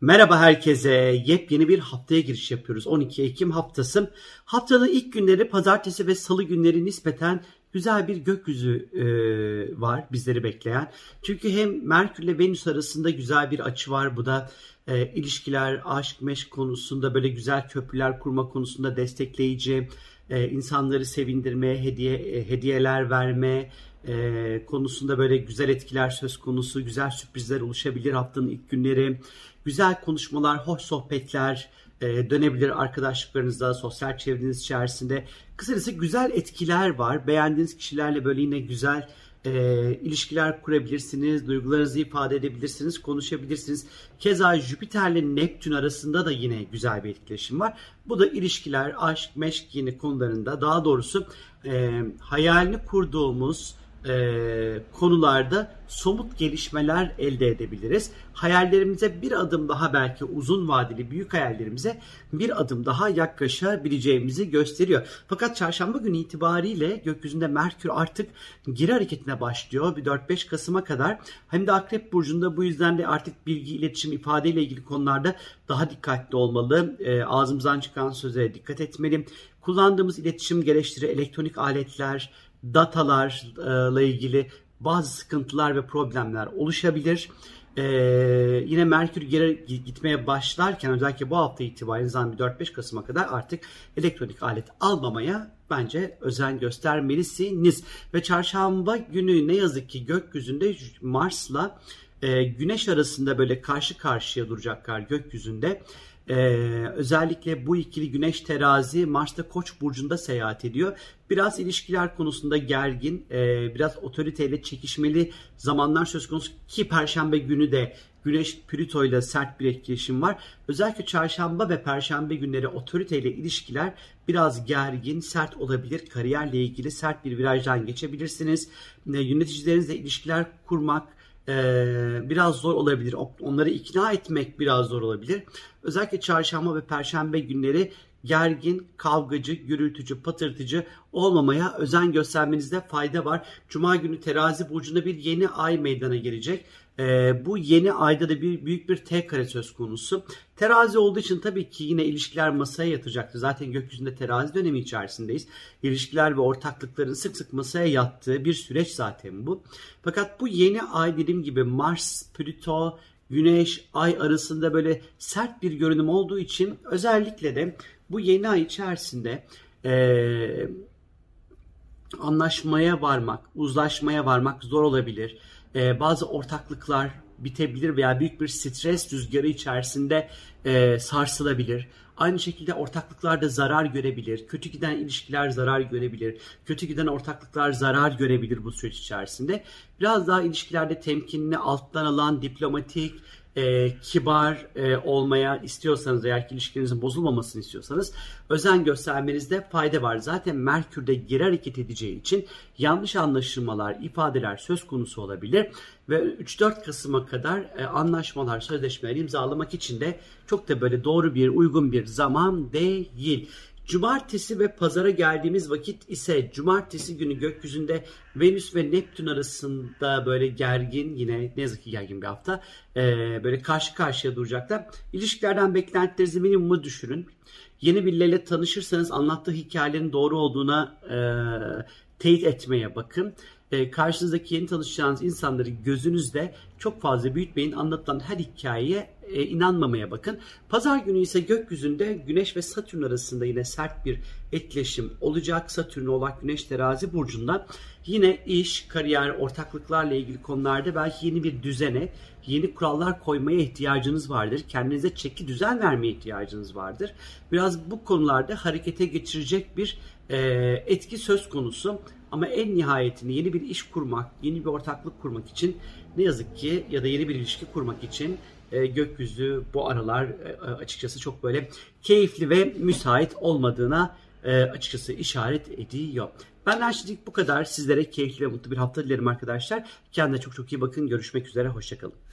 Merhaba herkese. Yepyeni bir haftaya giriş yapıyoruz. 12 Ekim haftası. Haftanın ilk günleri pazartesi ve salı günleri nispeten güzel bir gökyüzü e, var bizleri bekleyen. Çünkü hem Merkür ile Venüs arasında güzel bir açı var. Bu da e, ilişkiler, aşk, meşk konusunda böyle güzel köprüler kurma konusunda destekleyici, e, insanları sevindirmeye, hediye e, hediyeler verme, e, konusunda böyle güzel etkiler söz konusu, güzel sürprizler oluşabilir haftanın ilk günleri. Güzel konuşmalar, hoş sohbetler e, dönebilir arkadaşlıklarınızda, sosyal çevreniz içerisinde. Kısacası güzel etkiler var. Beğendiğiniz kişilerle böyle yine güzel e, ilişkiler kurabilirsiniz, duygularınızı ifade edebilirsiniz, konuşabilirsiniz. Keza Jüpiter'le Neptün arasında da yine güzel bir etkileşim var. Bu da ilişkiler, aşk, meşk yine konularında daha doğrusu e, hayalini kurduğumuz, e, konularda somut gelişmeler elde edebiliriz. Hayallerimize bir adım daha belki uzun vadeli büyük hayallerimize bir adım daha yaklaşabileceğimizi gösteriyor. Fakat çarşamba günü itibariyle gökyüzünde Merkür artık geri hareketine başlıyor. Bir 4-5 Kasım'a kadar. Hem de Akrep Burcu'nda bu yüzden de artık bilgi, iletişim, ifade ile ilgili konularda daha dikkatli olmalı. E, ağzımızdan çıkan söze dikkat etmeli. Kullandığımız iletişim gereçleri, elektronik aletler, datalarla ilgili bazı sıkıntılar ve problemler oluşabilir. Ee, yine Merkür geri gitmeye başlarken özellikle bu hafta itibariyle zaten 4-5 Kasım'a kadar artık elektronik alet almamaya bence özen göstermelisiniz. Ve çarşamba günü ne yazık ki gökyüzünde Mars'la e, Güneş arasında böyle karşı karşıya duracaklar gökyüzünde. Ee, özellikle bu ikili Güneş terazi Mars'ta Koç burcunda seyahat ediyor. Biraz ilişkiler konusunda gergin, e, biraz otoriteyle çekişmeli zamanlar söz konusu ki Perşembe günü de Güneş Plüto ile sert bir etkileşim var. Özellikle çarşamba ve perşembe günleri otoriteyle ilişkiler biraz gergin, sert olabilir. Kariyerle ilgili sert bir virajdan geçebilirsiniz. E, yöneticilerinizle ilişkiler kurmak, ee, biraz zor olabilir. Onları ikna etmek biraz zor olabilir. Özellikle çarşamba ve perşembe günleri gergin, kavgacı, gürültücü, patırtıcı olmamaya özen göstermenizde fayda var. Cuma günü terazi burcunda bir yeni ay meydana gelecek. Ee, bu yeni ayda da bir büyük bir T kare söz konusu. Terazi olduğu için tabii ki yine ilişkiler masaya yatacaktır. Zaten gökyüzünde terazi dönemi içerisindeyiz. İlişkiler ve ortaklıkların sık sık masaya yattığı bir süreç zaten bu. Fakat bu yeni ay dediğim gibi Mars, Plüto, Güneş, Ay arasında böyle sert bir görünüm olduğu için özellikle de bu yeni ay içerisinde e, anlaşmaya varmak, uzlaşmaya varmak zor olabilir. E, bazı ortaklıklar bitebilir veya büyük bir stres rüzgarı içerisinde e, sarsılabilir. Aynı şekilde ortaklıklar da zarar görebilir. Kötü giden ilişkiler zarar görebilir. Kötü giden ortaklıklar zarar görebilir bu süreç içerisinde. Biraz daha ilişkilerde temkinli, alttan alan, diplomatik, e, kibar e, olmaya istiyorsanız eğer ki ilişkinizin bozulmamasını istiyorsanız özen göstermenizde fayda var. Zaten Merkür'de geri hareket edeceği için yanlış anlaşılmalar, ifadeler söz konusu olabilir ve 3-4 Kasım'a kadar e, anlaşmalar, sözleşmeler imzalamak için de çok da böyle doğru bir, uygun bir zaman değil. Cumartesi ve pazara geldiğimiz vakit ise cumartesi günü gökyüzünde Venüs ve Neptün arasında böyle gergin yine ne yazık ki gergin bir hafta e, böyle karşı karşıya duracaklar. İlişkilerden beklentilerinizi minimumu düşürün. Yeni birileriyle tanışırsanız anlattığı hikayelerin doğru olduğuna e, teyit etmeye bakın. E, karşınızdaki yeni tanışacağınız insanları gözünüzde çok fazla büyütmeyin. Anlatılan her hikayeye e, inanmamaya bakın. Pazar günü ise gökyüzünde Güneş ve Satürn arasında yine sert bir etkileşim olacak. Satürn olarak Güneş terazi burcunda yine iş, kariyer, ortaklıklarla ilgili konularda belki yeni bir düzene, yeni kurallar koymaya ihtiyacınız vardır. Kendinize çeki düzen vermeye ihtiyacınız vardır. Biraz bu konularda harekete geçirecek bir e, etki söz konusu. Ama en nihayetinde yeni bir iş kurmak, yeni bir ortaklık kurmak için ne yazık ki ya da yeni bir ilişki kurmak için e, gökyüzü bu aralar e, açıkçası çok böyle keyifli ve müsait olmadığına e, açıkçası işaret ediyor. Benden şimdilik bu kadar. Sizlere keyifli ve mutlu bir hafta dilerim arkadaşlar. Kendine çok çok iyi bakın. Görüşmek üzere. Hoşçakalın.